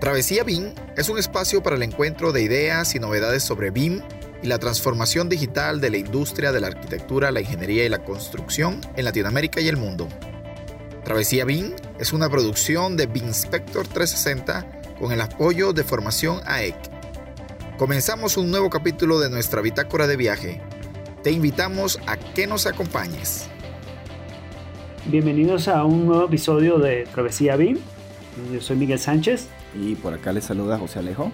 Travesía BIM es un espacio para el encuentro de ideas y novedades sobre BIM y la transformación digital de la industria de la arquitectura, la ingeniería y la construcción en Latinoamérica y el mundo. Travesía BIM es una producción de BIMspector 360 con el apoyo de Formación AEC. Comenzamos un nuevo capítulo de nuestra bitácora de viaje. Te invitamos a que nos acompañes. Bienvenidos a un nuevo episodio de Travesía BIM. Yo soy Miguel Sánchez. Y por acá les saluda José Alejo.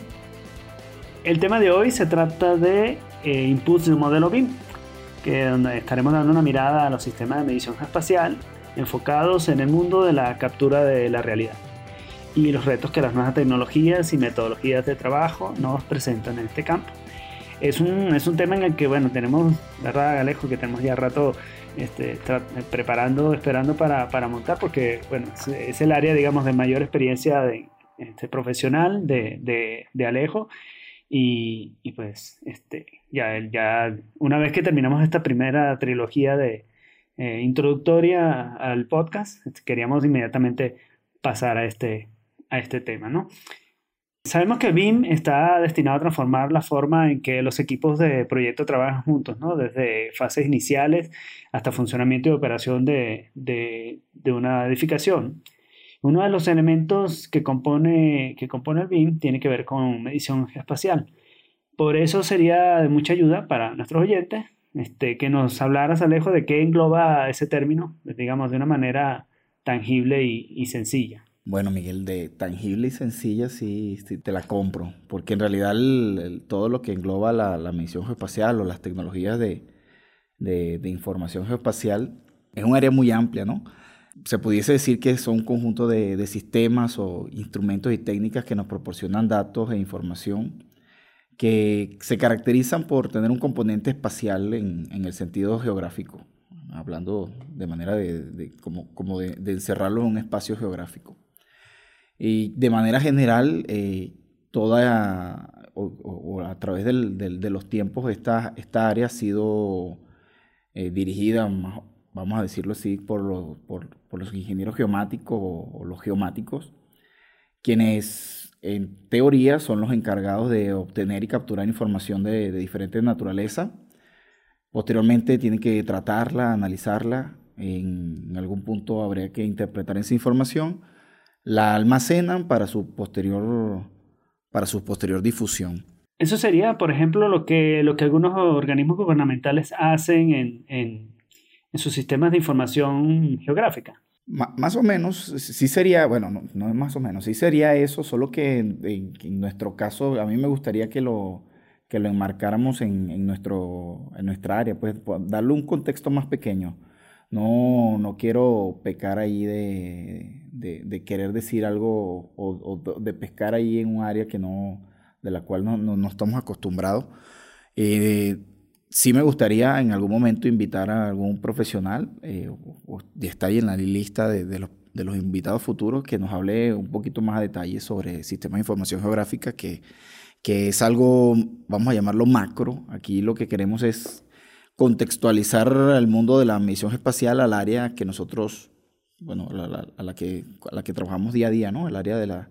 El tema de hoy se trata de eh, inputs de un modelo BIM, que donde estaremos dando una mirada a los sistemas de medición espacial enfocados en el mundo de la captura de la realidad y los retos que las nuevas tecnologías y metodologías de trabajo nos presentan en este campo. Es un, es un tema en el que, bueno, tenemos, ¿verdad, Alejo? Que tenemos ya rato este, preparando, esperando para, para, montar, porque, bueno, es, el área, digamos, de mayor experiencia de, este, profesional de, de, de Alejo. Y, y, pues, este, ya, ya, una vez que terminamos esta primera trilogía de eh, introductoria al podcast, queríamos inmediatamente pasar a este, a este tema, ¿no? Sabemos que BIM está destinado a transformar la forma en que los equipos de proyecto trabajan juntos, ¿no? Desde fases iniciales hasta funcionamiento y operación de, de, de una edificación. Uno de los elementos que compone, que compone el BIM tiene que ver con medición espacial. Por eso sería de mucha ayuda para nuestros oyentes este, que nos hablaras, Alejo, de qué engloba ese término, digamos, de una manera tangible y, sencilla. Bueno, Miguel, de tangible y sencilla sí, te la compro, porque en realidad todo lo que engloba la, la, medición geoespacial o las tecnologías de, de, de, información geoespacial es un área muy amplia, ¿no? Se pudiese decir que son un conjunto de, de, sistemas o instrumentos y técnicas que nos proporcionan datos e información que se caracterizan por tener un componente espacial en, en el sentido geográfico, hablando de manera de, de como, como de, encerrarlo en un espacio geográfico. Y de manera general, eh, toda o, a través de los tiempos, esta, esta área ha sido eh, dirigida, vamos a decirlo así, por, lo, por, por los ingenieros geomáticos o, o, los geomáticos, quienes en teoría son los encargados de obtener y capturar información de, de diferentes naturaleza. Posteriormente tienen que tratarla, analizarla, en, en algún punto habría que interpretar esa información la almacenan para su posterior, para su posterior difusión. Eso sería, por ejemplo, lo que, lo que algunos organismos gubernamentales hacen en, en, en sus sistemas de información geográfica. más o menos, sí sería, bueno, no, no, más o menos, sí sería eso, solo que en, en, nuestro caso, a mí me gustaría que lo, que lo enmarcáramos en, en, nuestro, en nuestra área, pues darle un contexto más pequeño. No, no quiero pecar ahí de, de, de querer decir algo o, o, de pescar ahí en un área que no, de la cual no, no, no estamos acostumbrados. Eh, sí me gustaría en algún momento invitar a algún profesional, eh, o, está ahí en la lista de, de, los, de, los, invitados futuros, que nos hable un poquito más a detalle sobre sistemas de información geográfica, que, que es algo, vamos a llamarlo macro. Aquí lo que queremos es contextualizar el mundo de la misión espacial al área que nosotros, bueno, a la, a la, que, a la que trabajamos día a día, ¿no? El área de la,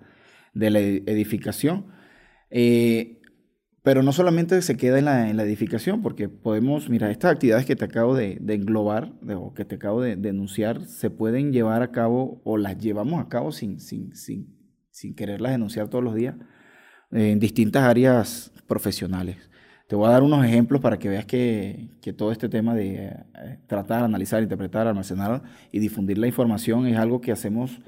de la edificación. Eh, pero no solamente se queda en la, en la, edificación, porque podemos, mira, estas actividades que te acabo de, de englobar, de, o que te acabo de, de, enunciar, se pueden llevar a cabo o las llevamos a cabo sin, sin, sin, sin quererlas denunciar todos los días en distintas áreas profesionales. Te voy a dar unos ejemplos para que veas que, que todo este tema de eh, tratar, analizar, interpretar, almacenar y difundir la información es algo que hacemos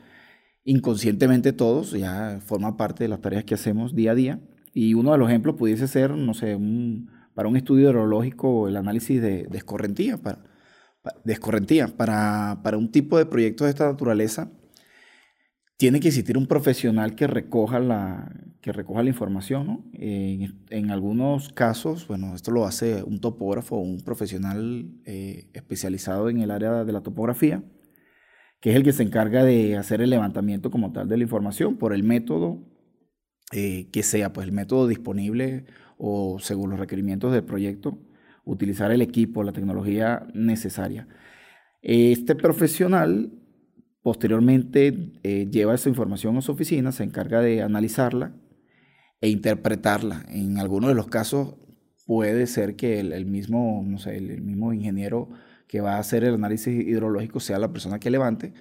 inconscientemente todos, ya forma parte de las tareas que hacemos día a día. Y uno de los ejemplos pudiese ser, no sé, un, para un estudio hidrológico, el análisis de, de escorrentía. Para, escorrentía. Para, para un tipo de proyectos de esta naturaleza, tiene que existir un profesional que recoja la, que recoja la información. En, algunos casos, bueno, esto lo hace un topógrafo un profesional eh, especializado en el área de la topografía, que es el que se encarga de hacer el levantamiento como tal de la información por el método eh, que sea, pues el método disponible o según los requerimientos del proyecto, utilizar el equipo, la tecnología necesaria. Este profesional posteriormente eh, lleva esa información a su oficina, se encarga de analizarla e interpretarla. En algunos de los casos puede ser que el, mismo, no sé, el, mismo ingeniero que va a hacer el análisis hidrológico sea la persona que levante.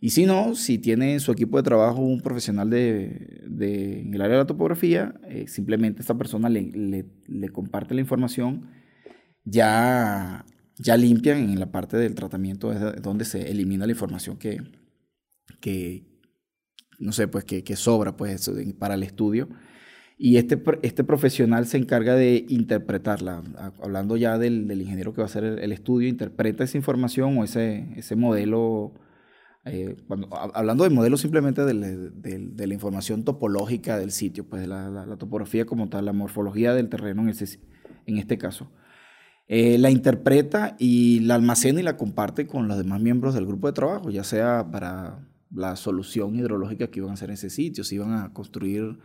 Y si no, si tiene en su equipo de trabajo un profesional de, en el área de la topografía, eh, simplemente esta persona le, le, comparte la información ya, ya limpia en la parte del tratamiento, es donde se elimina la información que, que no sé, pues que, que sobra pues, para el estudio y este, este profesional se encarga de interpretarla. Hablando ya del, del ingeniero que va a hacer el, estudio, interpreta esa información o ese, ese modelo. Eh, cuando, hablando de modelo simplemente de, de, la información topológica del sitio, pues de la, la, topografía como tal, la morfología del terreno en, ese, en este caso. Eh, la interpreta y la almacena y la comparte con los demás miembros del grupo de trabajo, ya sea para la solución hidrológica que iban a hacer en ese sitio, si iban a construir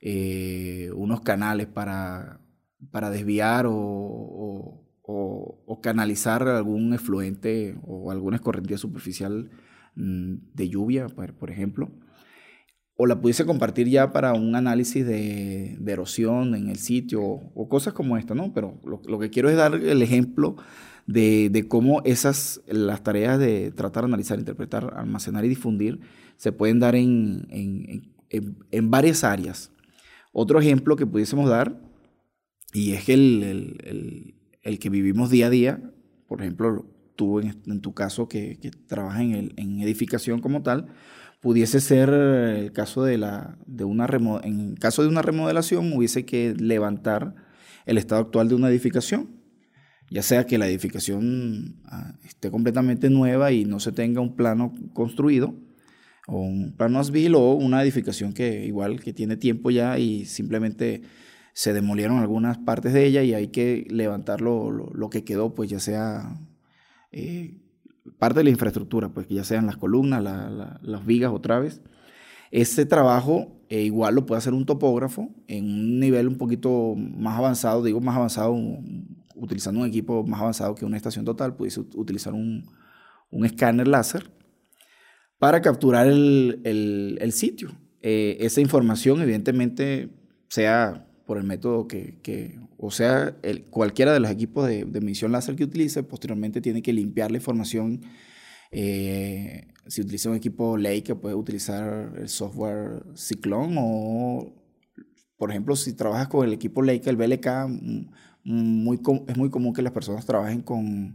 eh, unos canales para, para desviar o, o, canalizar algún efluente o alguna escorrentía superficial de lluvia, por, ejemplo. O la pudiese compartir ya para un análisis de, erosión en el sitio o, cosas como esta, ¿no? Pero lo, que quiero es dar el ejemplo de, cómo esas, las tareas de tratar, analizar, interpretar, almacenar y difundir se pueden dar en, en, en, en varias áreas. Otro ejemplo que pudiésemos dar, y es que el, el, que vivimos día a día, por ejemplo, tú en, tu caso que, que en, en, edificación como tal, pudiese ser el caso de, la, de una en caso de una remodelación hubiese que levantar el estado actual de una edificación, ya sea que la edificación ah, esté completamente nueva y no se tenga un plano construido, o un plano asbil o una edificación que igual que tiene tiempo ya y simplemente se demolieron algunas partes de ella y hay que levantar lo, lo, que quedó, pues ya sea eh, parte de la infraestructura, pues que ya sean las columnas, las vigas otra vez. Ese trabajo eh, igual lo puede hacer un topógrafo en un nivel un poquito más avanzado, digo más avanzado, utilizando un equipo más avanzado que una estación total, pudiese utilizar un, un escáner láser para capturar el, sitio. Eh, esa información, evidentemente, sea por el método que, o sea, el, cualquiera de los equipos de, de láser que utilice, posteriormente tiene que limpiar la información. Eh, si utiliza un equipo Leica, puede utilizar el software Cyclone o, por ejemplo, si trabajas con el equipo Leica, el BLK, muy, es muy común que las personas trabajen con,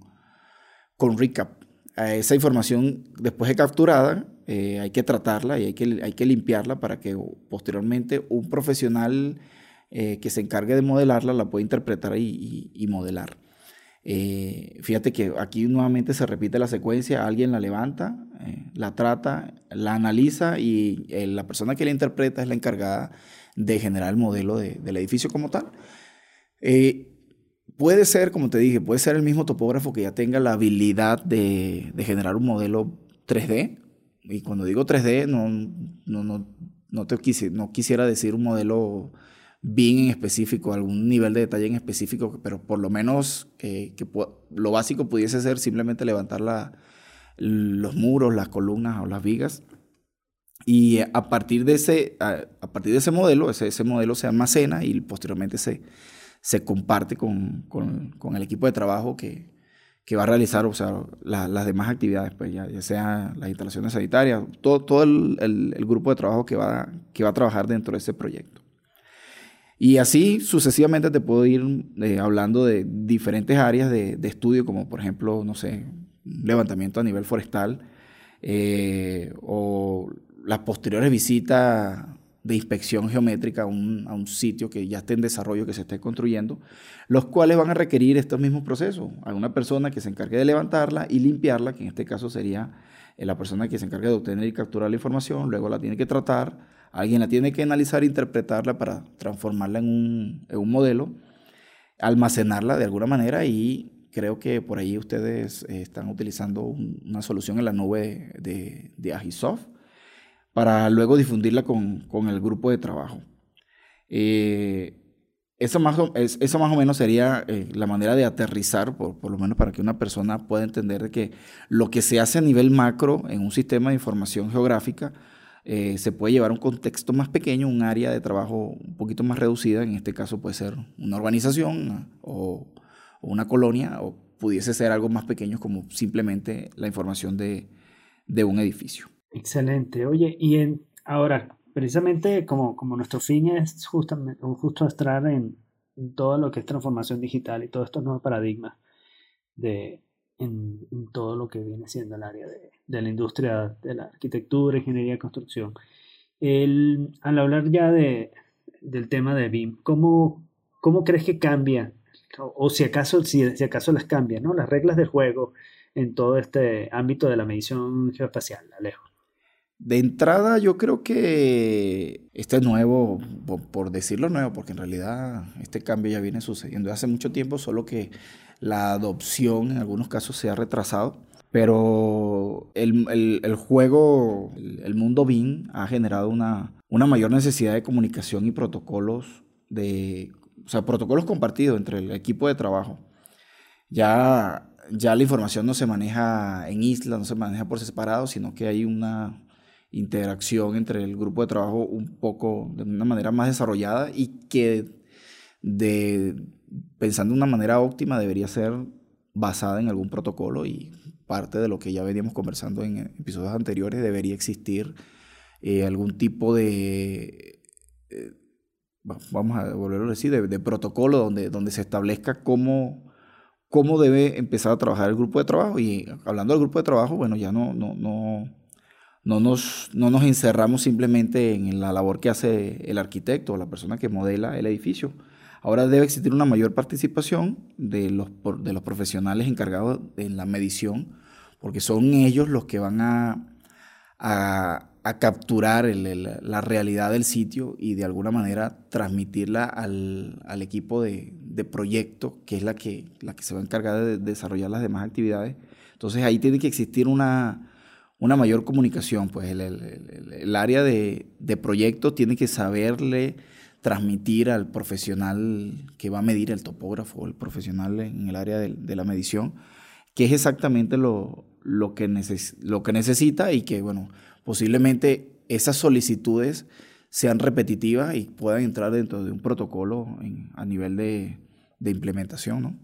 con Recap esa información, después de capturada, eh, hay que tratarla y hay que, hay que limpiarla para que posteriormente un profesional eh, que se encargue de modelarla la pueda interpretar y, modelar. Eh, fíjate que aquí nuevamente se repite la secuencia, alguien la levanta, la trata, la analiza y la persona que la interpreta es la encargada de generar el modelo del edificio como tal. Puede ser, como te dije, puede ser el mismo topógrafo que ya tenga la habilidad de, generar un modelo 3D. Y cuando digo 3D, no, no, no, no, te no quisiera decir un modelo bien en específico, algún nivel de detalle en específico, pero por lo menos que lo básico pudiese ser simplemente levantar la, los muros, las columnas o las vigas. Y a partir de ese, a, partir de ese modelo, ese, ese modelo se almacena y posteriormente se, se comparte con, con, el equipo de trabajo que, que va a realizar o sea, las demás actividades, pues ya, ya sea las instalaciones sanitarias, todo, todo el, el, grupo de trabajo que va, que va a trabajar dentro de ese proyecto. Y así sucesivamente te puedo ir eh, hablando de diferentes áreas de, de, estudio, como por ejemplo, no sé, levantamiento a nivel forestal eh, o las posteriores visitas de inspección geométrica a un, a un, sitio que ya esté en desarrollo, que se esté construyendo, los cuales van a requerir estos mismos procesos. Hay una persona que se encargue de levantarla y limpiarla, que en este caso sería eh, la persona que se encargue de obtener y capturar la información, luego la tiene que tratar, alguien la tiene que analizar e interpretarla para transformarla en un, en un modelo, almacenarla de alguna manera y creo que por ahí ustedes eh, están utilizando una solución en la nube de, de Agisoft para luego difundirla con, el grupo de trabajo. Eh, eso más o, eso más o menos sería eh, la manera de aterrizar, por, por, lo menos para que una persona pueda entender que lo que se hace a nivel macro en un sistema de información geográfica eh, se puede llevar un contexto más pequeño, un área de trabajo un poquito más reducida, en este caso puede ser una urbanización o, una colonia, o pudiese ser algo más pequeño como simplemente la información de, de un edificio. Excelente. Oye, y en, ahora, precisamente como, como nuestro fin es justamente, justo entrar en, todo lo que es transformación digital y todos estos nuevos paradigmas de, en, todo lo que viene siendo el área de, de, la industria de la arquitectura, ingeniería construcción. El, al hablar ya de, del tema de BIM, ¿cómo, cómo crees que cambia? O, si, acaso, si, si, acaso las cambia, ¿no? Las reglas de juego en todo este ámbito de la medición geoespacial, Alejo. De entrada, yo creo que este nuevo, por, decirlo nuevo, porque en realidad este cambio ya viene sucediendo hace mucho tiempo, solo que la adopción en algunos casos se ha retrasado. Pero el, juego, el, mundo BIM ha generado una, una mayor necesidad de comunicación y protocolos de, o sea, protocolos compartidos entre el equipo de trabajo. Ya, ya la información no se maneja en islas, no se maneja por separado, sino que hay una interacción entre el grupo de trabajo un poco de una manera más desarrollada y que de, pensando de una manera óptima debería ser basada en algún protocolo y parte de lo que ya veníamos conversando en episodios anteriores debería existir eh, algún tipo de eh, vamos a volverlo a decir de, de, protocolo donde, donde se establezca cómo cómo debe empezar a trabajar el grupo de trabajo y hablando del grupo de trabajo bueno ya no no no no nos, no nos encerramos simplemente en la labor que hace el arquitecto o la persona que modela el edificio. Ahora debe existir una mayor participación de los, de los profesionales encargados en la medición, porque son ellos los que van a, a, capturar la realidad del sitio y de alguna manera transmitirla al, al equipo de, de, proyecto, que es la que, la que se va a encargar de desarrollar las demás actividades. Entonces ahí tiene que existir una, una mayor comunicación, pues el, el, área de, de proyecto tiene que saberle transmitir al profesional que va a medir el topógrafo, el profesional en el área de, de la medición, qué es exactamente lo, que que necesita y que, bueno, posiblemente esas solicitudes sean repetitivas y puedan entrar dentro de un protocolo a nivel de, de implementación, ¿no?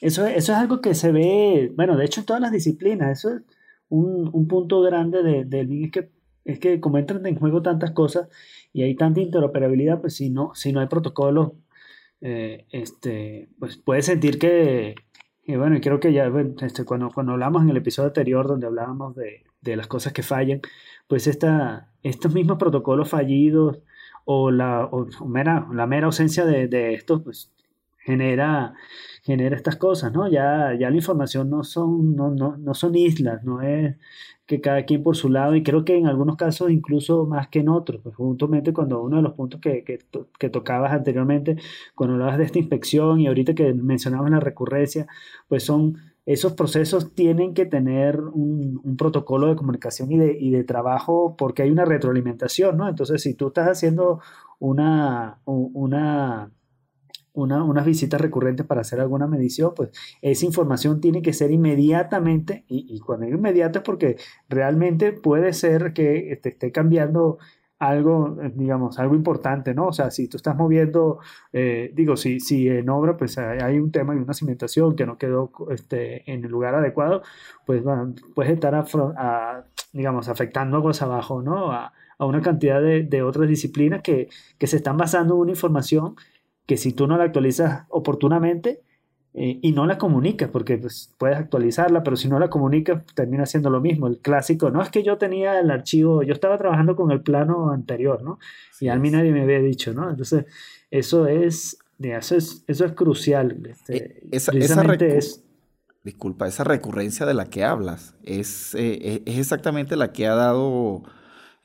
Eso, es algo que se ve, bueno, de hecho en todas las disciplinas, eso un, un punto grande de, es que es que como entran en juego tantas cosas y hay tanta interoperabilidad, pues si no, si no hay protocolos, eh, este, pues puedes sentir que, bueno, y creo que ya este, cuando, cuando hablamos en el episodio anterior donde hablábamos de, de las cosas que fallan, pues esta, estos mismos protocolos fallidos o la, o mera, la mera ausencia de, de estos, pues genera genera estas cosas, ¿no? Ya, ya la información no son, no, no, no son islas, no es que cada quien por su lado, y creo que en algunos casos incluso más que en otros, pues justamente cuando uno de los puntos que, que, que, tocabas anteriormente, cuando hablabas de esta inspección y ahorita que mencionabas la recurrencia, pues son esos procesos tienen que tener un, un protocolo de comunicación y de, y de, trabajo porque hay una retroalimentación, ¿no? Entonces, si tú estás haciendo una, una una, unas visitas recurrentes para hacer alguna medición, pues esa información tiene que ser inmediatamente, y, y cuando digo inmediato es porque realmente puede ser que te esté cambiando algo, digamos, algo importante, ¿no? O sea, si tú estás moviendo, eh, digo, si, si en obra pues hay un tema de una cimentación que no quedó este, en el lugar adecuado, pues bueno, puedes estar, a, digamos, afectando aguas abajo, ¿no? A, a una cantidad de, de otras disciplinas que, que, se están basando en una información que si tú no la actualizas oportunamente eh, y no la comunicas, porque pues, puedes actualizarla, pero si no la comunicas termina siendo lo mismo. El clásico, no es que yo tenía el archivo, yo estaba trabajando con el plano anterior, ¿no? Y a mí nadie me había dicho, ¿no? Entonces, eso es, eso es, eso es crucial. Este, e, esa, es, disculpa, esa recurrencia de la que hablas es, eh, es exactamente la que ha dado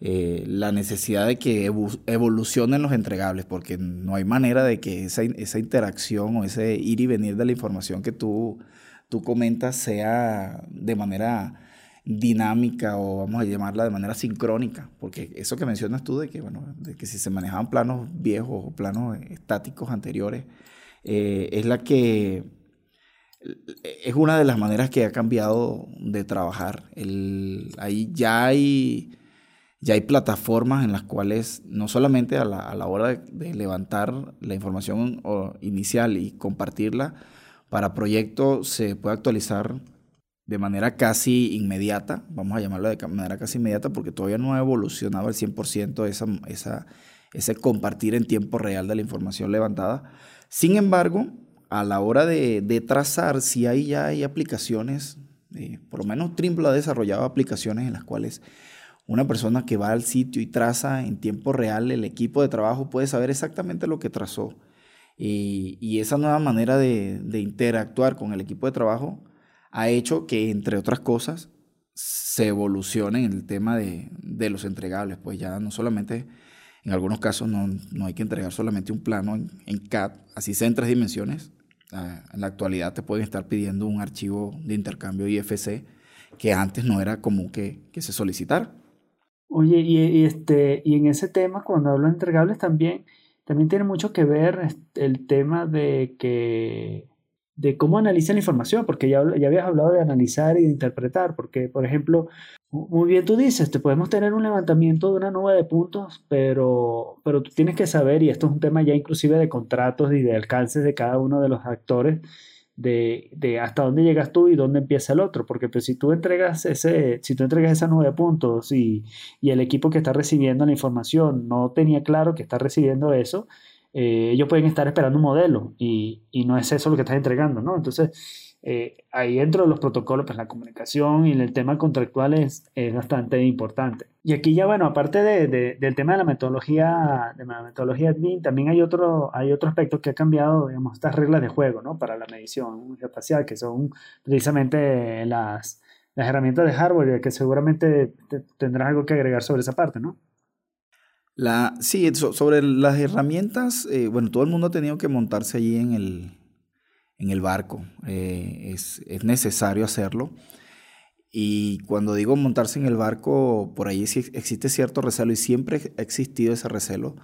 eh, la necesidad de que evolucionen los entregables, porque no hay manera de que esa, esa, interacción o ese ir y venir de la información que tú, tú comentas sea de manera dinámica o vamos a llamarla de manera sincrónica, porque eso que mencionas tú de que, bueno, de que si se manejaban planos viejos o planos estáticos anteriores, eh, es la que es una de las maneras que ha cambiado de trabajar. El, ahí ya hay, ya hay plataformas en las cuales no solamente a la, a la hora de, levantar la información inicial y compartirla para proyectos se puede actualizar de manera casi inmediata, vamos a llamarlo de manera casi inmediata porque todavía no ha evolucionado al 100% esa, esa, ese compartir en tiempo real de la información levantada. Sin embargo, a la hora de, trazar, si hay ya hay aplicaciones, eh, por lo menos Trimble ha desarrollado aplicaciones en las cuales una persona que va al sitio y traza en tiempo real el equipo de trabajo puede saber exactamente lo que trazó. Y, esa nueva manera de, interactuar con el equipo de trabajo ha hecho que, entre otras cosas, se evolucione en el tema de, los entregables. Pues ya no solamente, en algunos casos, no, hay que entregar solamente un plano en, CAD, así sea en tres dimensiones. Ah, en la actualidad te pueden estar pidiendo un archivo de intercambio IFC que antes no era común que, se solicitara. Oye, y, este, y en ese tema, cuando hablo de entregables, también, también tiene mucho que ver el tema de que de cómo analiza la información, porque ya, ya habías hablado de analizar y de interpretar, porque, por ejemplo, muy bien tú dices, te podemos tener un levantamiento de una nube de puntos, pero, pero tú tienes que saber, y esto es un tema ya inclusive de contratos y de alcances de cada uno de los actores, de, de, hasta dónde llegas tú y dónde empieza el otro, porque pues, si tú entregas ese, si tú entregas esa nube de puntos y, y el equipo que está recibiendo la información no tenía claro que está recibiendo eso, eh, ellos pueden estar esperando un modelo y, y, no es eso lo que estás entregando, ¿no? Entonces, eh, ahí dentro de los protocolos, pues la comunicación y el tema contractual es, es bastante importante. Y aquí ya, bueno, aparte de, del tema de la metodología, de la metodología admin, también hay otro, hay otro aspecto que ha cambiado, digamos, estas reglas de juego, ¿no? Para la medición geoespacial, que son precisamente las, las herramientas de hardware, que seguramente tendrás algo que agregar sobre esa parte, ¿no? La, sí, sobre las herramientas, eh, bueno, todo el mundo ha tenido que montarse allí en el, en el barco. Eh, es, es, necesario hacerlo. Y cuando digo montarse en el barco, por ahí existe cierto recelo y siempre ha existido ese recelo.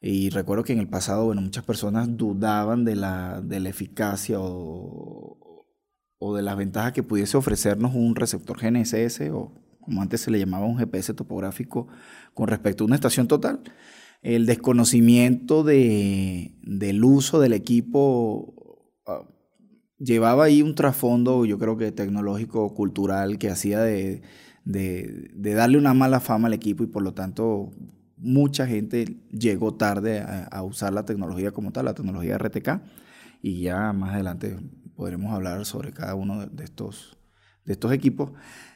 Y recuerdo que en el pasado, bueno, muchas personas dudaban de la, de la eficacia o, o de las ventajas que pudiese ofrecernos un receptor GNSS o como antes se le llamaba un GPS topográfico con respecto a una estación total. El desconocimiento de, del uso del equipo llevaba ahí un trasfondo, yo creo que tecnológico, cultural, que hacía de, de, darle una mala fama al equipo y por lo tanto mucha gente llegó tarde a, usar la tecnología como tal, la tecnología RTK, y ya más adelante podremos hablar sobre cada uno de estos, de estos equipos.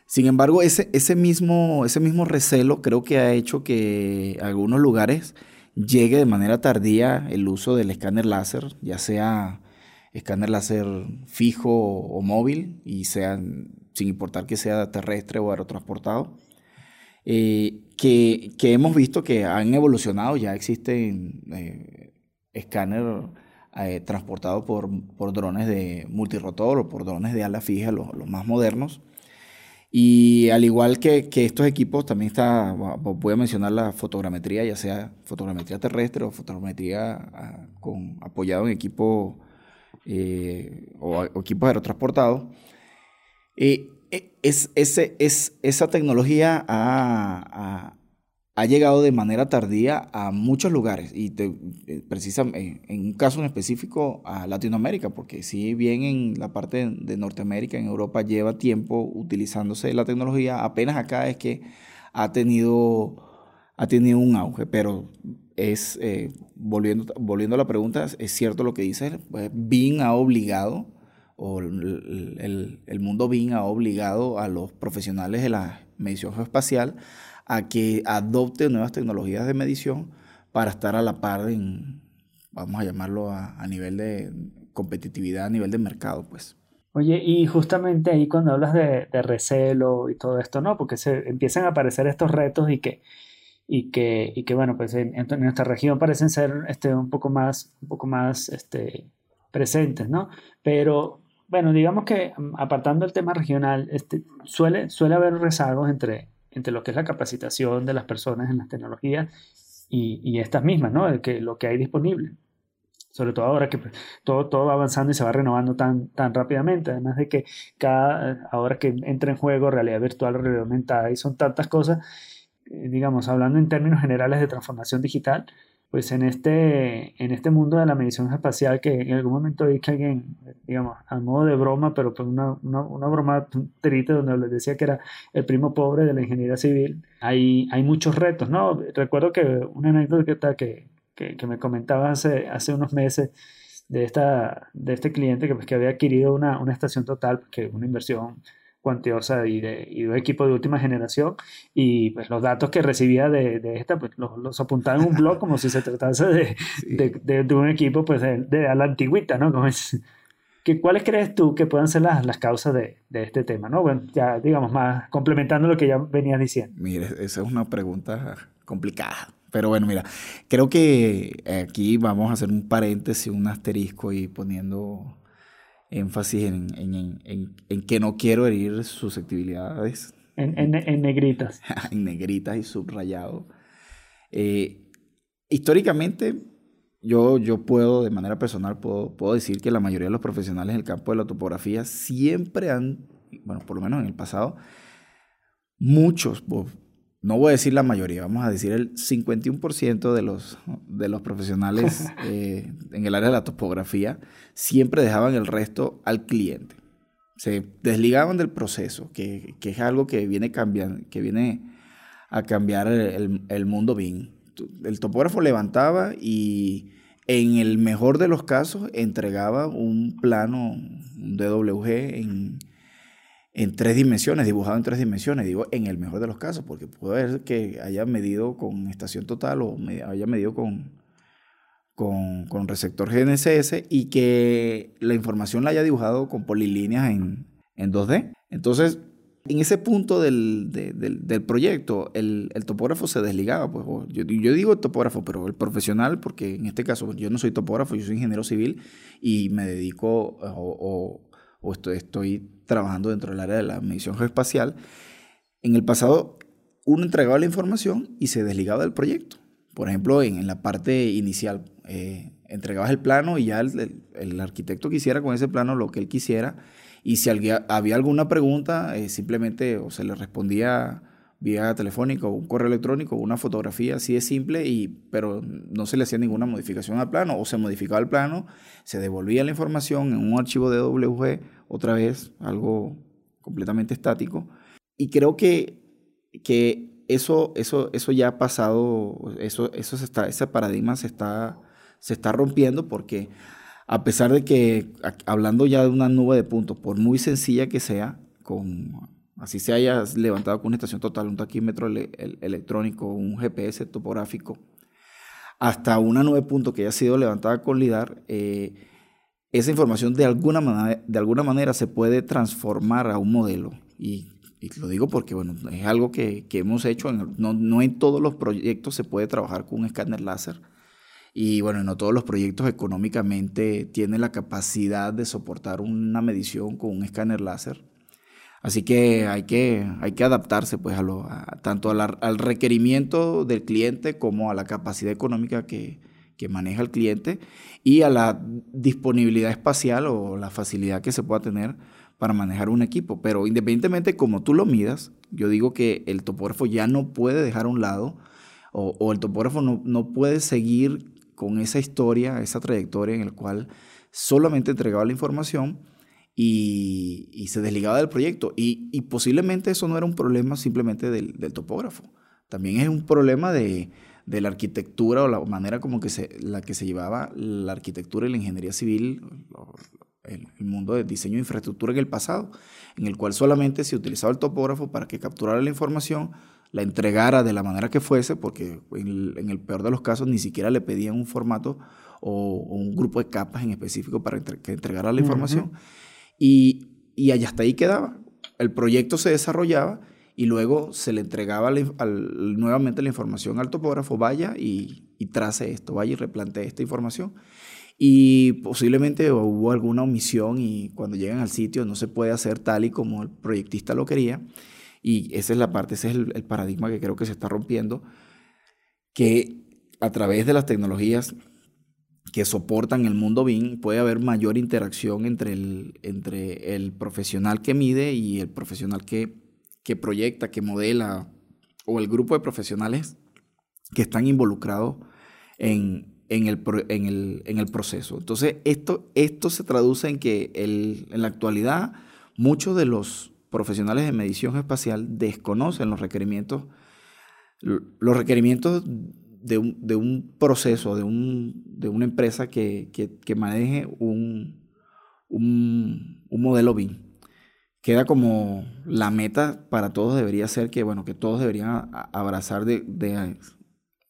Sin embargo, ese, ese, mismo, ese mismo recelo creo que ha hecho que algunos lugares llegue de manera tardía el uso del escáner láser, ya sea escáner láser fijo o móvil, y sea, sin importar que sea terrestre o aerotransportado, eh, que, hemos visto que han evolucionado, ya existen eh, escáner eh, transportados por, por, drones de multirotor o por drones de ala fija, los más modernos, y al igual que, que, estos equipos, también está, voy a mencionar la fotogrametría, ya sea fotogrametría terrestre o fotogrametría ah, con, apoyado en equipo eh, o, equipos aerotransportados. Eh, e, es, ese, es, esa tecnología ha, ha llegado de manera tardía a muchos lugares y eh, precisamente en un caso en específico a Latinoamérica, porque si bien en la parte de Norteamérica, en Europa lleva tiempo utilizándose la tecnología, apenas acá es que ha tenido, ha tenido un auge, pero es, eh, volviendo, volviendo a la pregunta, es cierto lo que dices, pues, BIM ha obligado, o el, el, mundo BIM ha obligado a los profesionales de la medición geoespacial a que adopte nuevas tecnologías de medición para estar a la par en, vamos a llamarlo a, nivel de competitividad, a nivel de mercado, pues. Oye, y justamente ahí cuando hablas de, recelo y todo esto, ¿no? Porque se empiezan a aparecer estos retos y que, y que, y que bueno, pues en, nuestra región parecen ser este, un poco más, un poco más este, presentes, ¿no? Pero bueno, digamos que mm, apartando el tema regional, este, suele, suele haber rezagos entre, entre lo que es la capacitación de las personas en las tecnologías y, y estas mismas, ¿no? que, lo que hay disponible. Sobre todo ahora que pues, todo, todo va avanzando y se va renovando tan, tan rápidamente. Además de que cada, ahora que entra en juego realidad virtual, realidad aumentada y son tantas cosas, digamos, hablando en términos generales de transformación digital, pues en este, en este mundo de la medición espacial que en algún momento vi que alguien, digamos, a modo de broma, pero pues una, una, una broma triste donde les decía que era el primo pobre de la ingeniería civil, hay, hay muchos retos, ¿no? Recuerdo que una anécdota que, que, que me comentaba hace, hace unos meses de, esta, de este cliente que, pues, que había adquirido una, una estación total, que una inversión cuantiosa y de, y de un equipo de última generación y pues los datos que recibía de, de esta pues los, los, apuntaba en un blog como si se tratase de, de, de un equipo pues de, a la antigüita, ¿no? Como es, que, ¿Cuáles crees tú que puedan ser las, las causas de, este tema, ¿no? Bueno, ya digamos más complementando lo que ya venías diciendo. Mire, esa es una pregunta complicada. Pero bueno, mira, creo que aquí vamos a hacer un paréntesis, un asterisco y poniendo énfasis en, que no quiero herir susceptibilidades. En, negritas. en negritas y subrayado. Eh, históricamente, yo, yo puedo, de manera personal, puedo, puedo decir que la mayoría de los profesionales en el campo de la topografía siempre han, bueno, por lo menos en el pasado, muchos, no voy a decir la mayoría, vamos a decir el 51% de los, de los profesionales eh, en el área de la topografía siempre dejaban el resto al cliente. Se desligaban del proceso, que, que es algo que viene, cambiando, que viene a cambiar el, el mundo BIM. El topógrafo levantaba y en el mejor de los casos entregaba un plano, un DWG en en tres dimensiones, dibujado en tres dimensiones, digo en el mejor de los casos, porque puede ser que haya medido con estación total o haya medido con, con, receptor GNSS y que la información la haya dibujado con polilíneas en, 2D. Entonces, en ese punto del, proyecto, el, topógrafo se desligaba. Pues, yo, yo, digo topógrafo, pero el profesional, porque en este caso yo no soy topógrafo, yo soy ingeniero civil y me dedico o, o estoy, trabajando dentro del área de la medición geoespacial, en el pasado uno entregaba la información y se desligaba del proyecto. Por ejemplo, en, la parte inicial, eh, entregabas el plano y ya el, arquitecto quisiera con ese plano lo que él quisiera. Y si había, alguna pregunta, eh, simplemente o se le respondía vía telefónica o un correo electrónico una fotografía así de simple, y, pero no se le hacía ninguna modificación al plano o se modificaba el plano, se devolvía la información en un archivo de WG, otra vez algo completamente estático. Y creo que, que eso, eso, eso ya ha pasado, eso, eso está, ese paradigma se está, se está rompiendo porque a pesar de que, hablando ya de una nube de puntos, por muy sencilla que sea, con así se haya levantado con una estación total, un taquímetro electrónico, un GPS topográfico, hasta una nube punto que haya sido levantada con LIDAR, eh, esa información de alguna, manera, de alguna manera se puede transformar a un modelo. Y, lo digo porque bueno, es algo que, hemos hecho, no, no, en todos los proyectos se puede trabajar con un escáner láser. Y bueno, no todos los proyectos económicamente tienen la capacidad de soportar una medición con un escáner láser. Así que hay que, hay que adaptarse pues a lo, tanto al requerimiento del cliente como a la capacidad económica que, que maneja el cliente y a la disponibilidad espacial o la facilidad que se pueda tener para manejar un equipo. Pero independientemente como tú lo midas, yo digo que el topógrafo ya no puede dejar a un lado o, o el topógrafo no, no, puede seguir con esa historia, esa trayectoria en la cual solamente entregaba la información y, se desligaba del proyecto. Y, posiblemente eso no era un problema simplemente del, topógrafo. También es un problema de, la arquitectura o la manera como que se, la que se llevaba la arquitectura y la ingeniería civil, el, mundo de diseño de infraestructura en el pasado, en el cual solamente se utilizaba el topógrafo para que capturara la información, la entregara de la manera que fuese, porque en el, peor de los casos ni siquiera le pedían un formato o, un grupo de capas en específico para que entregara la información. Y, y hasta ahí quedaba. El proyecto se desarrollaba y luego se le entregaba nuevamente la información al topógrafo, vaya y, trace esto, vaya y replantee esta información. y posiblemente hubo alguna omisión y cuando llegan al sitio no se puede hacer tal y como el proyectista lo quería. Y esa es la parte, ese es el, el paradigma que creo que se está rompiendo, que a través de las tecnologías que soportan el mundo BIM, puede haber mayor interacción entre el, entre el profesional que mide y el profesional que, que proyecta, que modela, o el grupo de profesionales que están involucrados en, en, el, en, el, en el, proceso. Entonces, esto, esto se traduce en que el, en la actualidad muchos de los profesionales de medición espacial desconocen los requerimientos, los requerimientos de un, de un proceso, de, un, de, una empresa que, que, maneje un, un, un, modelo BIM. Queda como la meta para todos debería ser que, bueno, que todos deberían abrazar de, de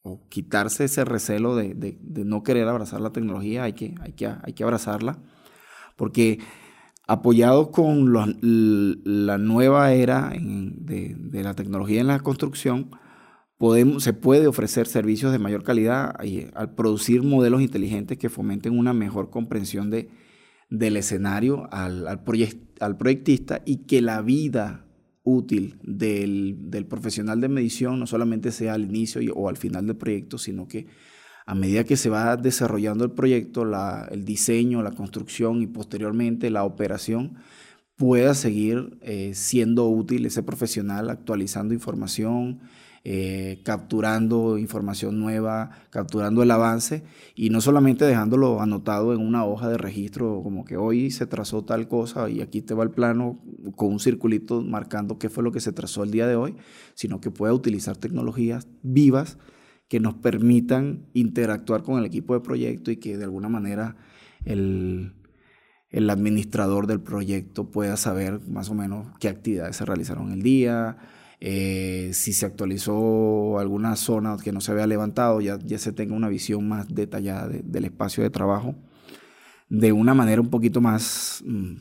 o quitarse ese recelo de, de, no querer abrazar la tecnología, hay que, hay que, hay que abrazarla, porque apoyados con la nueva era de, de la tecnología en la construcción, se puede ofrecer servicios de mayor calidad al producir modelos inteligentes que fomenten una mejor comprensión de, del escenario al, al, al proyectista y que la vida útil del, del, profesional de medición no solamente sea al inicio o al final del proyecto, sino que a medida que se va desarrollando el proyecto, la, el diseño, la construcción y posteriormente la operación, pueda seguir eh, siendo útil ese profesional actualizando información, eh, capturando información nueva, capturando el avance y no solamente dejándolo anotado en una hoja de registro como que hoy se trazó tal cosa y aquí te va el plano con un circulito marcando qué fue lo que se trazó el día de hoy, sino que pueda utilizar tecnologías vivas que nos permitan interactuar con el equipo de proyecto y que de alguna manera el, el administrador del proyecto pueda saber más o menos qué actividades se realizaron el día, eh, si se actualizó alguna zona que no se había levantado, ya, ya se tenga una visión más detallada del espacio de trabajo de una manera un poquito más, mm,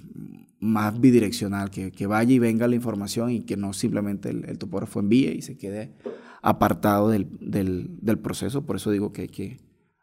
más bidireccional, que, que, vaya y venga la información y que no simplemente el, topógrafo envíe y se quede apartado del, del, del, proceso. Por eso digo que hay que,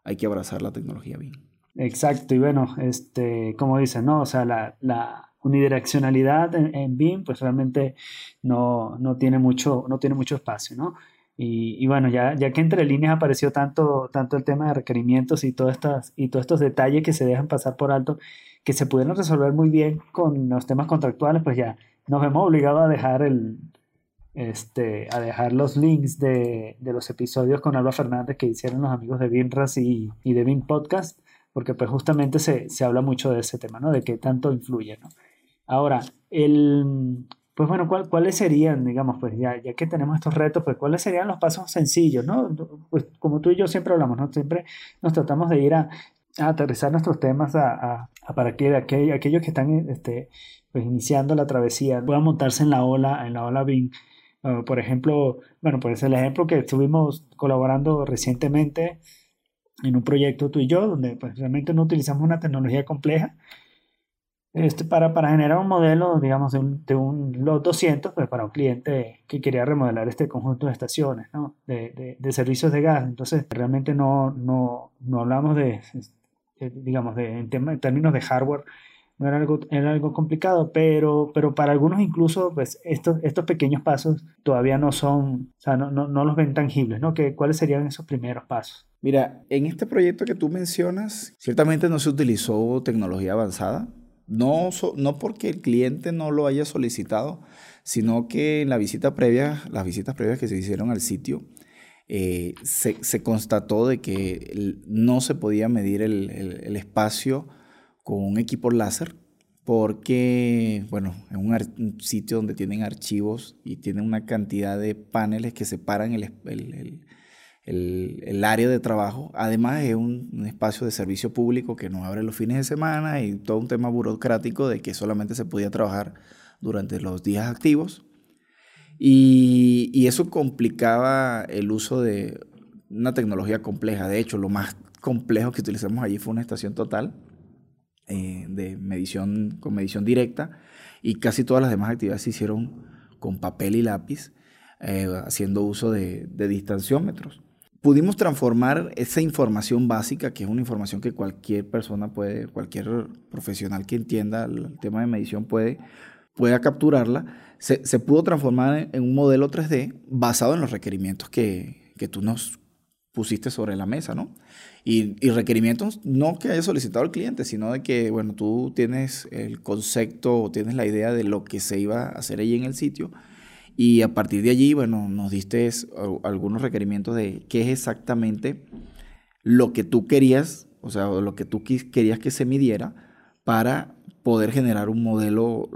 hay que abrazar la tecnología bien. Exacto, y bueno, este, como dicen, ¿no? O sea, la, la unidireccionalidad en, BIM, pues realmente no, no, tiene mucho, no tiene mucho espacio, ¿no? Y, bueno, ya, ya que entre líneas apareció tanto, tanto el tema de requerimientos y, todas estas, y todos estos detalles que se dejan pasar por alto, que se pudieron resolver muy bien con los temas contractuales, pues ya nos hemos obligado a dejar el, este, a dejar los links de, de los episodios con Alba Fernández que hicieron los amigos de BIMRAS y, y de BIM Podcast, porque pues justamente se, se habla mucho de ese tema, ¿no? De qué tanto influye, ¿no? Ahora, el, pues bueno, ¿cuáles serían, digamos, pues ya, ya que tenemos estos retos, pues cuáles serían los pasos sencillos, ¿no? Pues como tú y yo siempre hablamos, ¿no? Siempre nos tratamos de ir a, aterrizar nuestros temas a, para que aquellos, que están este, pues iniciando la travesía puedan montarse en la ola, en la ola BIM. por ejemplo, bueno, pues el ejemplo que estuvimos colaborando recientemente en un proyecto tú y yo, donde pues realmente no utilizamos una tecnología compleja, este, para, para generar un modelo, digamos, de un, de un LOT 200, pues para un cliente que quería remodelar este conjunto de estaciones, ¿no? de, de, servicios de gas. Entonces, realmente no, no, no hablamos de, digamos, de, en, términos de hardware, no era algo, era algo complicado, pero, pero para algunos incluso, pues estos, estos pequeños pasos todavía no son, o sea, no, no, no los ven tangibles, ¿no? ¿Qué, ¿Cuáles serían esos primeros pasos? Mira, en este proyecto que tú mencionas, ciertamente no se utilizó tecnología avanzada, no, no porque el cliente no lo haya solicitado, sino que en la visita previa, las visitas previas que se hicieron al sitio, eh, se, constató de que no se podía medir el, espacio con un equipo láser porque, bueno, es un, sitio donde tienen archivos y tienen una cantidad de paneles que separan el, el, área de trabajo. Además es un, espacio de servicio público que no abre los fines de semana y todo un tema burocrático de que solamente se podía trabajar durante los días activos. Y, y eso complicaba el uso de una tecnología compleja. De hecho, lo más complejo que utilizamos allí fue una estación total eh, de medición con medición directa y casi todas las demás actividades se hicieron con papel y lápiz, eh, haciendo uso de, de distanciómetros. Pudimos transformar esa información básica, que es una información que cualquier persona puede, cualquier profesional que entienda el tema de medición puede, pueda capturarla, se, se pudo transformar en, un modelo 3D basado en los requerimientos que, que tú nos pusiste sobre la mesa, ¿no? Y, y, requerimientos no que haya solicitado el cliente, sino de que, bueno, tú tienes el concepto o tienes la idea de lo que se iba a hacer allí en el sitio y a partir de allí, bueno, nos diste algunos requerimientos de qué es exactamente lo que tú querías, o sea, lo que tú querías que se midiera para poder generar un modelo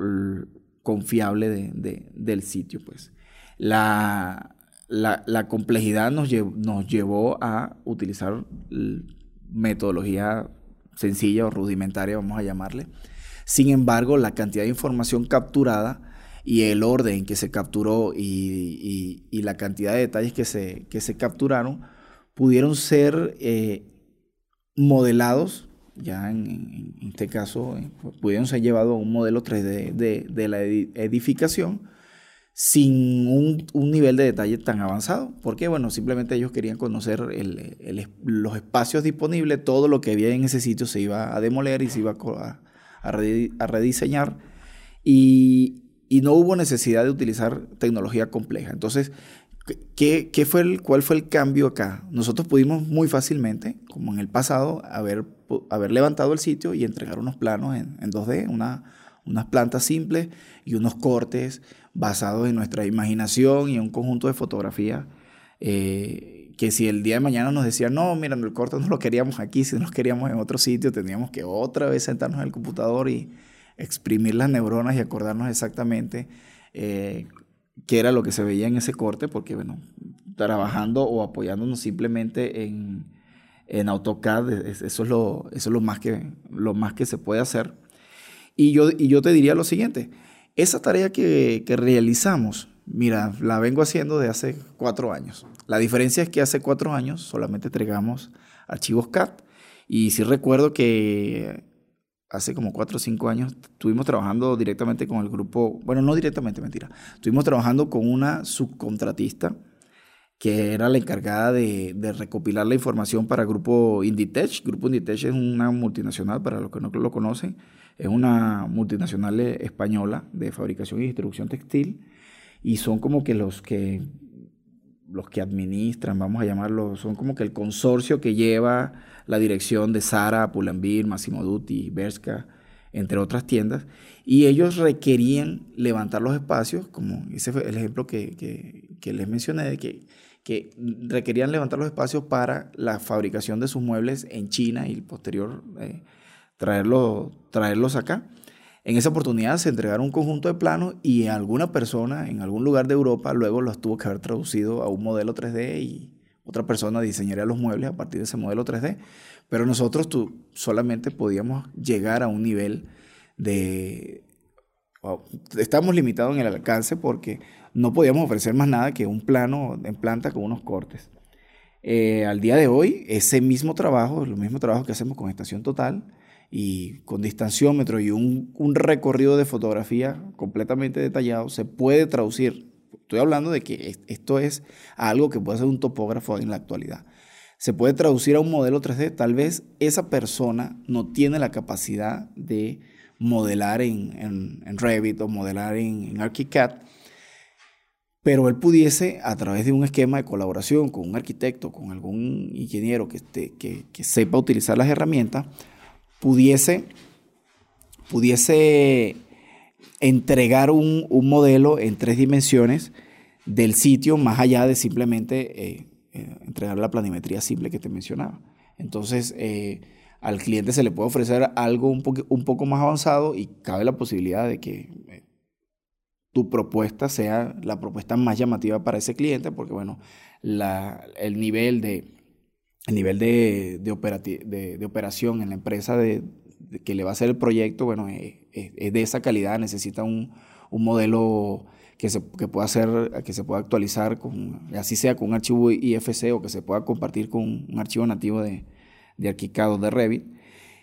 confiable de, del sitio, pues. La, la, complejidad nos, nos llevó a utilizar metodología sencilla o rudimentaria, vamos a llamarle. Sin embargo, la cantidad de información capturada y el orden que se capturó y, la cantidad de detalles que se, que se capturaron pudieron ser eh, modelados, ya en, este caso, eh, pudieron ser llevados a un modelo 3D de, la edificación sin un, nivel de detalle tan avanzado, porque bueno, simplemente ellos querían conocer los espacios disponibles, todo lo que había en ese sitio se iba a demoler y se iba a, a rediseñar. Y, y no hubo necesidad de utilizar tecnología compleja. Entonces, ¿qué, qué fue el, ¿cuál fue el cambio acá? Nosotros pudimos muy fácilmente, como en el pasado, haber, haber levantado el sitio y entregar unos planos en, en 2D, una, unas plantas simples y unos cortes basados en nuestra imaginación y un conjunto de fotografías. Eh, que si el día de mañana nos decían, no, mira, el corte no lo queríamos aquí, si no lo queríamos en otro sitio, teníamos que otra vez sentarnos en el computador y, exprimir las neuronas y acordarnos exactamente eh, qué era lo que se veía en ese corte, porque bueno, trabajando o apoyándonos simplemente en, en AutoCAD, eso es, lo, eso es lo, más que, lo más que se puede hacer. Y yo, y yo te diría lo siguiente, esa tarea que, que realizamos, mira, la vengo haciendo de hace cuatro años. La diferencia es que hace cuatro años solamente entregamos archivos CAD. Y sí recuerdo que hace como cuatro o cinco años estuvimos trabajando directamente con el grupo, bueno, no directamente, mentira, estuvimos trabajando con una subcontratista que era la encargada de, recopilar la información para el grupo Inditech. Grupo Inditech es una multinacional, para los que no lo conocen, es una multinacional española de fabricación y distribución textil y son como que los que los que administran, vamos a llamarlo, son como que el consorcio que lleva la dirección de Sara, Pull&Bear, Massimo Dutti, Berska, entre otras tiendas, y ellos requerían levantar los espacios, como ese fue el ejemplo que, les mencioné, de que, que requerían levantar los espacios para la fabricación de sus muebles en China y posterior eh, traerlos acá. En esa oportunidad se entregaron un conjunto de planos y alguna persona en algún lugar de Europa luego los tuvo que haber traducido a un modelo 3D y otra persona diseñaría los muebles a partir de ese modelo 3D. Pero nosotros tú, solamente podíamos llegar a un nivel de... Estamos limitados en el alcance porque no podíamos ofrecer más nada que un plano en planta con unos cortes. Eh, al día de hoy, ese mismo trabajo, el mismo trabajo que hacemos con Estación Total, y con distanciómetro y un, recorrido de fotografía completamente detallado, se puede traducir. Estoy hablando de que esto es algo que puede hacer un topógrafo en la actualidad. Se puede traducir a un modelo 3D. Tal vez esa persona no tiene la capacidad de modelar en, Revit o modelar en, en ArchiCAD, pero él pudiese, a través de un esquema de colaboración con un arquitecto, con algún ingeniero que, que, que sepa utilizar las herramientas, pudiese, pudiese entregar un, modelo en tres dimensiones del sitio más allá de simplemente eh, eh, entregar la planimetría simple que te mencionaba. Entonces, eh, al cliente se le puede ofrecer algo un, un, poco más avanzado y cabe la posibilidad de que tu propuesta sea la propuesta más llamativa para ese cliente, porque bueno, el nivel de, el nivel de, de, operación en la empresa de, que le va a hacer el proyecto, bueno, eh, eh, es, de esa calidad, necesita un, modelo que se que pueda hacer, que se pueda actualizar, con, así sea con un archivo IFC o que se pueda compartir con un archivo nativo de, de ArchiCAD de Revit,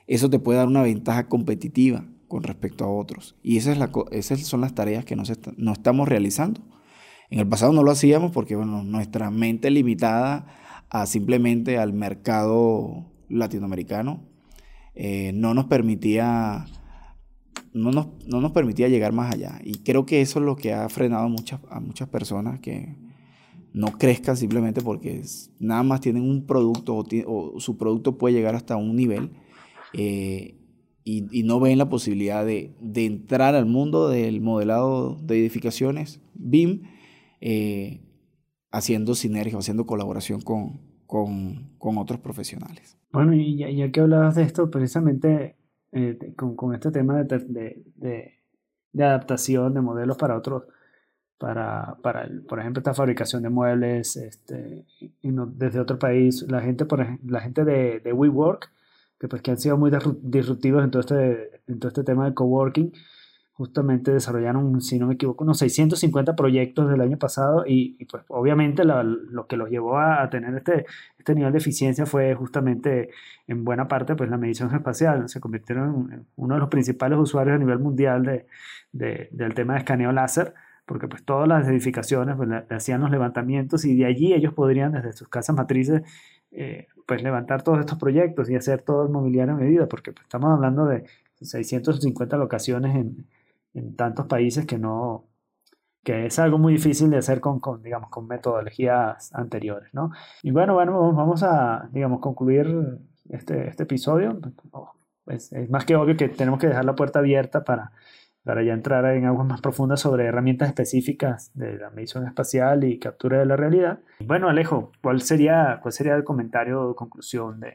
eso te puede dar una ventaja competitiva con respecto a otros. Y esas, esas son las tareas que no, no estamos realizando. En el pasado no lo hacíamos porque bueno, nuestra mente limitada simplemente al mercado latinoamericano. Eh, no nos permitía no nos, no nos, permitía llegar más allá. Y creo que eso es lo que ha frenado a muchas, a muchas personas que no crezcan simplemente porque nada más tienen un producto o, su producto puede llegar hasta un nivel eh, y, no ven la posibilidad de, de, entrar al mundo del modelado de edificaciones BIM eh, haciendo sinergia, haciendo colaboración con, con, con otros profesionales. Bueno, y ya, que hablabas de esto, precisamente eh, con, con, este tema de, de, de, adaptación de modelos para otros, para, para por ejemplo, esta fabricación de muebles este, desde otro país, la gente, por la gente de, de WeWork, que, pues, que han sido muy disruptivos en todo este, en todo este tema de coworking, justamente desarrollaron, si no me equivoco, unos 650 proyectos del año pasado y, pues obviamente lo que los llevó a, tener este, este nivel de eficiencia fue justamente en buena parte pues la medición espacial. Se convirtieron en uno de los principales usuarios a nivel mundial de, de, del tema de escaneo láser porque pues todas las edificaciones pues, hacían los levantamientos y de allí ellos podrían desde sus casas matrices eh, pues levantar todos estos proyectos y hacer todo el mobiliario a medida, porque pues, estamos hablando de 650 locaciones en, en tantos países que no que es algo muy difícil de hacer con, con, digamos, con metodologías anteriores, ¿no? Y bueno, bueno, vamos a, digamos, concluir este, este episodio. Es, es, más que obvio que tenemos que dejar la puerta abierta para, para ya entrar en aguas más profundas sobre herramientas específicas de la medición espacial y captura de la realidad. Bueno, Alejo, ¿cuál sería, cuál sería el comentario o conclusión de,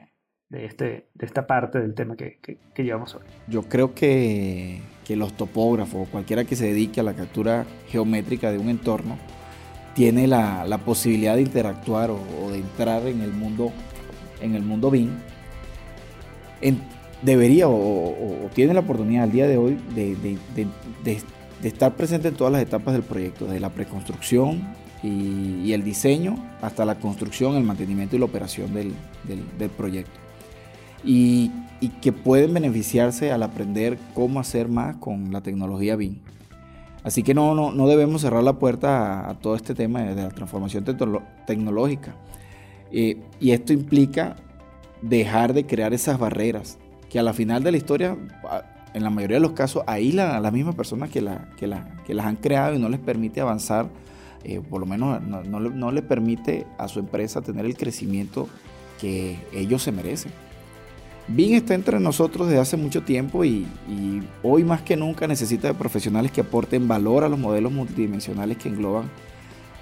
de, este, de esta parte del tema que, que, llevamos hoy? Yo creo que, que los topógrafos, cualquiera que se dedique a la captura geométrica de un entorno, tiene la, la posibilidad de interactuar o, de entrar en el mundo, en el mundo BIM. debería o, tiene la oportunidad al día de hoy de, de, de, estar presente en todas las etapas del proyecto, desde la preconstrucción y, el diseño hasta la construcción, el mantenimiento y la operación del, del proyecto y, que pueden beneficiarse al aprender cómo hacer más con la tecnología BIM. Así que no, no, no debemos cerrar la puerta a, todo este tema de, la transformación tecnológica. Eh, y esto implica dejar de crear esas barreras que a la final de la historia, en la mayoría de los casos, aíslan las mismas personas que, la, que, la, que las han creado y no les permite avanzar, eh, por lo menos no, no, no le permite a su empresa tener el crecimiento que ellos se merecen. BIM está entre nosotros desde hace mucho tiempo y, hoy más que nunca necesita de profesionales que aporten valor a los modelos multidimensionales que engloban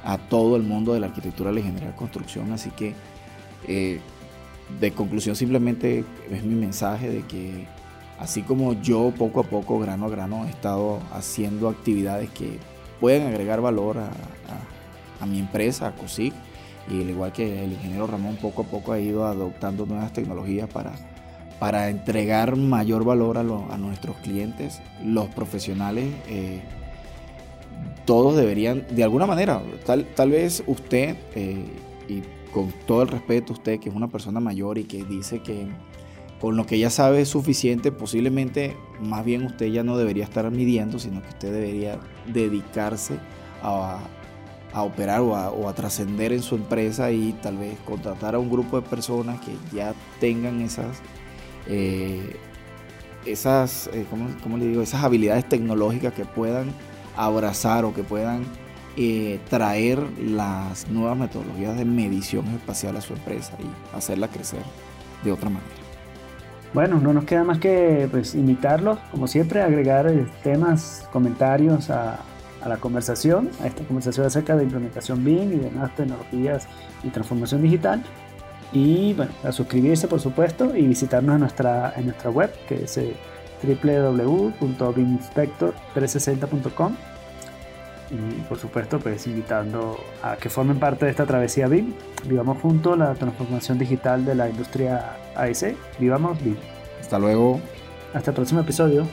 a todo el mundo de la arquitectura, la ingeniería de construcción. Así que eh, de conclusión simplemente es mi mensaje de que así como yo poco a poco, grano a grano, he estado haciendo actividades que pueden agregar valor a, mi empresa, a COSIC, y al igual que el ingeniero Ramón poco a poco ha ido adoptando nuevas tecnologías para para entregar mayor valor a, nuestros clientes, los profesionales, eh, todos deberían, de alguna manera, tal, tal vez usted, eh, y con todo el respeto, usted que es una persona mayor y que dice que con lo que ya sabe es suficiente, posiblemente más bien usted ya no debería estar midiendo, sino que usted debería dedicarse a, operar o a, o a trascender en su empresa y tal vez contratar a un grupo de personas que ya tengan esas eh, esas, eh, ¿cómo, le digo? esas habilidades tecnológicas que puedan abrazar o que puedan eh, traer las nuevas metodologías de medición espacial a su empresa y hacerla crecer de otra manera. Bueno, no nos queda más que pues, invitarlos, como siempre, a agregar temas, comentarios a, a, la conversación, a esta conversación acerca de implementación BIM y de tecnologías y transformación digital. Y bueno, a suscribirse por supuesto y visitarnos en nuestra, en nuestra web que es eh, www.biminspector360.com y por supuesto pues invitando a que formen parte de esta travesía BIM. Vivamos juntos la transformación digital de la industria AEC. Vivamos BIM. Hasta luego. Hasta el próximo episodio.